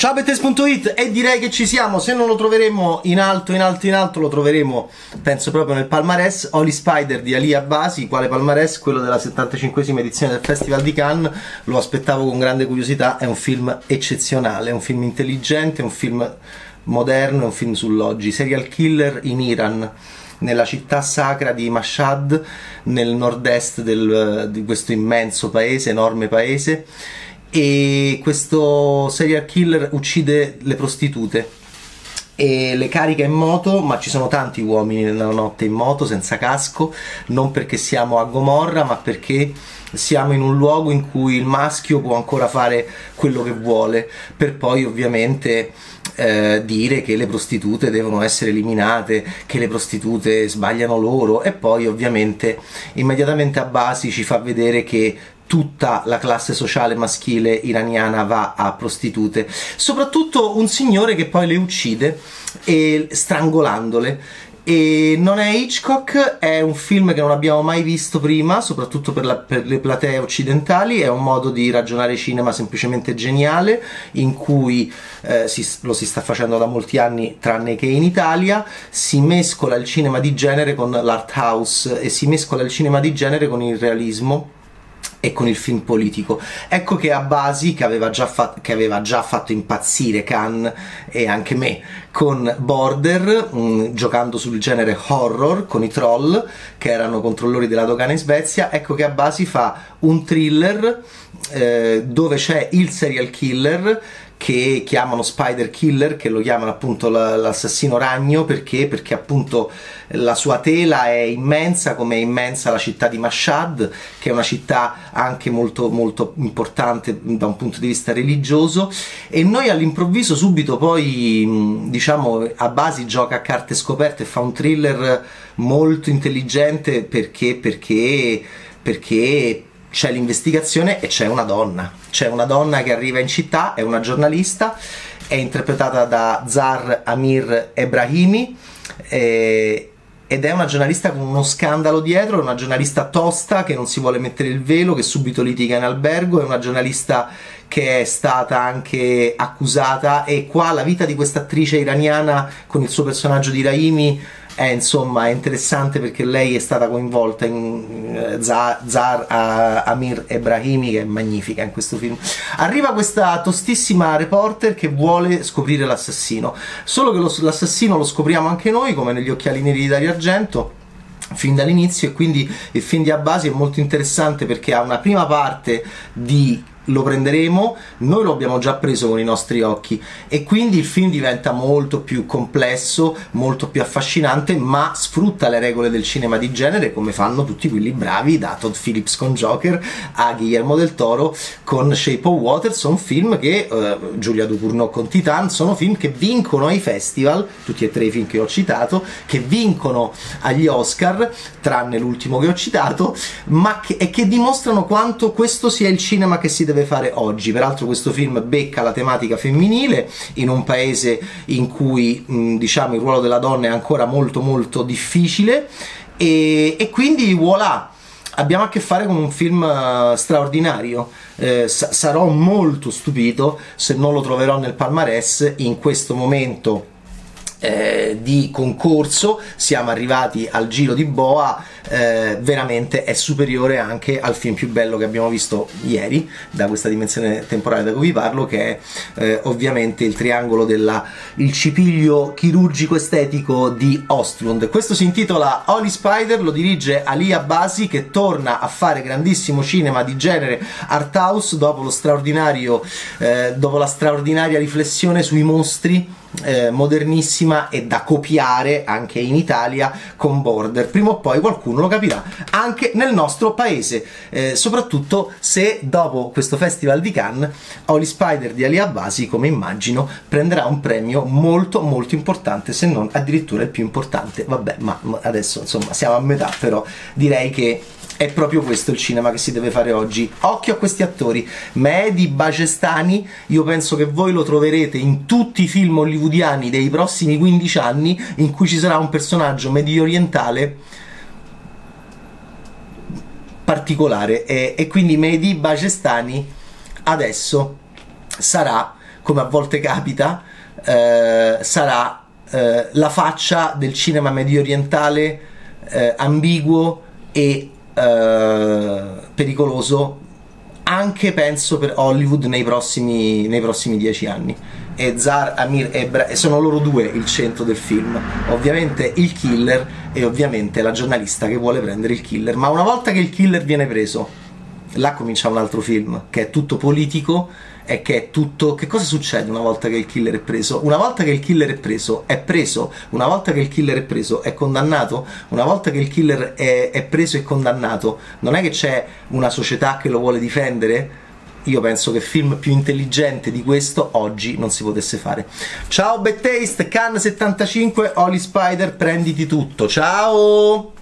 Ciao Bettes.it e direi che ci siamo, se non lo troveremo in alto, in alto, in alto lo troveremo penso proprio nel palmarès. Holy Spider di Ali Abbasi, quale palmarès? Quello della 75esima edizione del Festival di Cannes, lo aspettavo con grande curiosità, è un film eccezionale, è un film intelligente, è un film moderno, è un film sull'oggi, serial killer in Iran nella città sacra di Mashhad, nel nord-est del, di questo immenso paese, enorme paese e questo serial killer uccide le prostitute. E le carica in moto, ma ci sono tanti uomini nella notte in moto senza casco, non perché siamo a Gomorra, ma perché siamo in un luogo in cui il maschio può ancora fare quello che vuole, per poi ovviamente eh, dire che le prostitute devono essere eliminate, che le prostitute sbagliano loro. E poi ovviamente immediatamente a basi ci fa vedere che tutta la classe sociale maschile iraniana va a prostitute, soprattutto un signore che poi le uccide e strangolandole. E non è Hitchcock, è un film che non abbiamo mai visto prima, soprattutto per, la, per, le platee occidentali, è un modo di ragionare cinema semplicemente geniale, in cui eh, si, lo si sta facendo da molti anni, tranne che in Italia, si mescola il cinema di genere con l'art house e si mescola il cinema di genere con il realismo e con il film politico. Ecco che Abasi, che aveva già, fat- che aveva già fatto impazzire Khan e anche me con Border, mh, mm, giocando sul genere horror con i troll che erano controllori della dogana in Svezia, ecco che Abasi fa un thriller eh, dove c'è il serial killer che chiamano Spider Killer, che lo chiamano appunto l'assassino ragno perché? Perché appunto la sua tela è immensa, come è immensa la città di Mashhad, che è una città anche molto, molto importante da un punto di vista religioso. E noi all'improvviso, subito poi, diciamo, a basi gioca a carte scoperte fa un thriller molto intelligente perché, perché, perché c'è l'investigazione e c'è una donna. C'è una donna che arriva in città, è una giornalista, è interpretata da Zar Amir Ebrahimi. Eh, ed è una giornalista con uno scandalo dietro, è una giornalista tosta che non si vuole mettere il velo, che subito litiga in albergo, è una giornalista che è stata anche accusata e qua la vita di questa attrice iraniana con il suo personaggio di Raimi è insomma interessante perché lei è stata coinvolta in Zar uh, Amir Ebrahimi che è magnifica in questo film. Arriva questa tostissima reporter che vuole scoprire l'assassino. Solo che lo, l'assassino lo scopriamo anche noi come negli occhiali neri di Dario Argento fin dall'inizio e quindi il film di Abbasi è molto interessante perché ha una prima parte di lo prenderemo, noi lo abbiamo già preso con i nostri occhi e quindi il film diventa molto più complesso, molto più affascinante, ma sfrutta le regole del cinema di genere come fanno tutti quelli bravi, da Todd Phillips con Joker a Guillermo del Toro con Shape of Water, sono film che uh, Giulia Ducournau con Titan, sono film che vincono ai festival, tutti e tre i film che ho citato, che vincono agli Oscar, tranne l'ultimo che ho citato, ma che, e che dimostrano quanto questo sia il cinema che si deve deve fare oggi. Peraltro questo film becca la tematica femminile in un paese in cui diciamo il ruolo della donna è ancora molto molto difficile e, e quindi voilà abbiamo a che fare con un film uh, straordinario. Eh, sa- sarò molto stupito se non lo troverò nel palmarès in questo momento eh, di concorso, siamo arrivati al giro di Boa, eh, veramente è superiore anche al film più bello che abbiamo visto ieri, da questa dimensione temporale da cui vi parlo, che è eh, ovviamente il triangolo del cipiglio chirurgico estetico di Ostlund. Questo si intitola Holy Spider, lo dirige Ali Abbasi che torna a fare grandissimo cinema di genere art house dopo lo straordinario, eh, dopo la straordinaria riflessione sui mostri eh, modernissima e da copiare anche in Italia con Border. Prima o poi qualcuno lo capirà anche nel nostro paese, eh, soprattutto se dopo questo festival di Cannes Holy Spider di Ali Abbasi, come immagino, prenderà un premio molto molto importante, se non addirittura il più importante. Vabbè, ma adesso insomma siamo a metà, però direi che è proprio questo il cinema che si deve fare oggi. Occhio a questi attori. Mehdi Bacestani, io penso che voi lo troverete in tutti i film hollywoodiani dei prossimi 15 anni in cui ci sarà un personaggio medio orientale particolare e, e quindi Mehdi Bacestani adesso sarà come a volte capita, eh, sarà eh, la faccia del cinema medio orientale eh, ambiguo e eh, pericoloso anche penso per Hollywood nei prossimi, nei prossimi dieci anni. E Zar, Amir e, Bra- sono loro due il centro del film. Ovviamente il killer e ovviamente la giornalista che vuole prendere il killer. Ma una volta che il killer viene preso là comincia un altro film che è tutto politico e che è tutto che cosa succede una volta che il killer è preso una volta che il killer è preso è preso una volta che il killer è preso è condannato una volta che il killer è, è preso e condannato non è che c'è una società che lo vuole difendere io penso che film più intelligente di questo oggi non si potesse fare. Ciao Bad Taste, Can 75, Oli Spider, prenditi tutto. Ciao!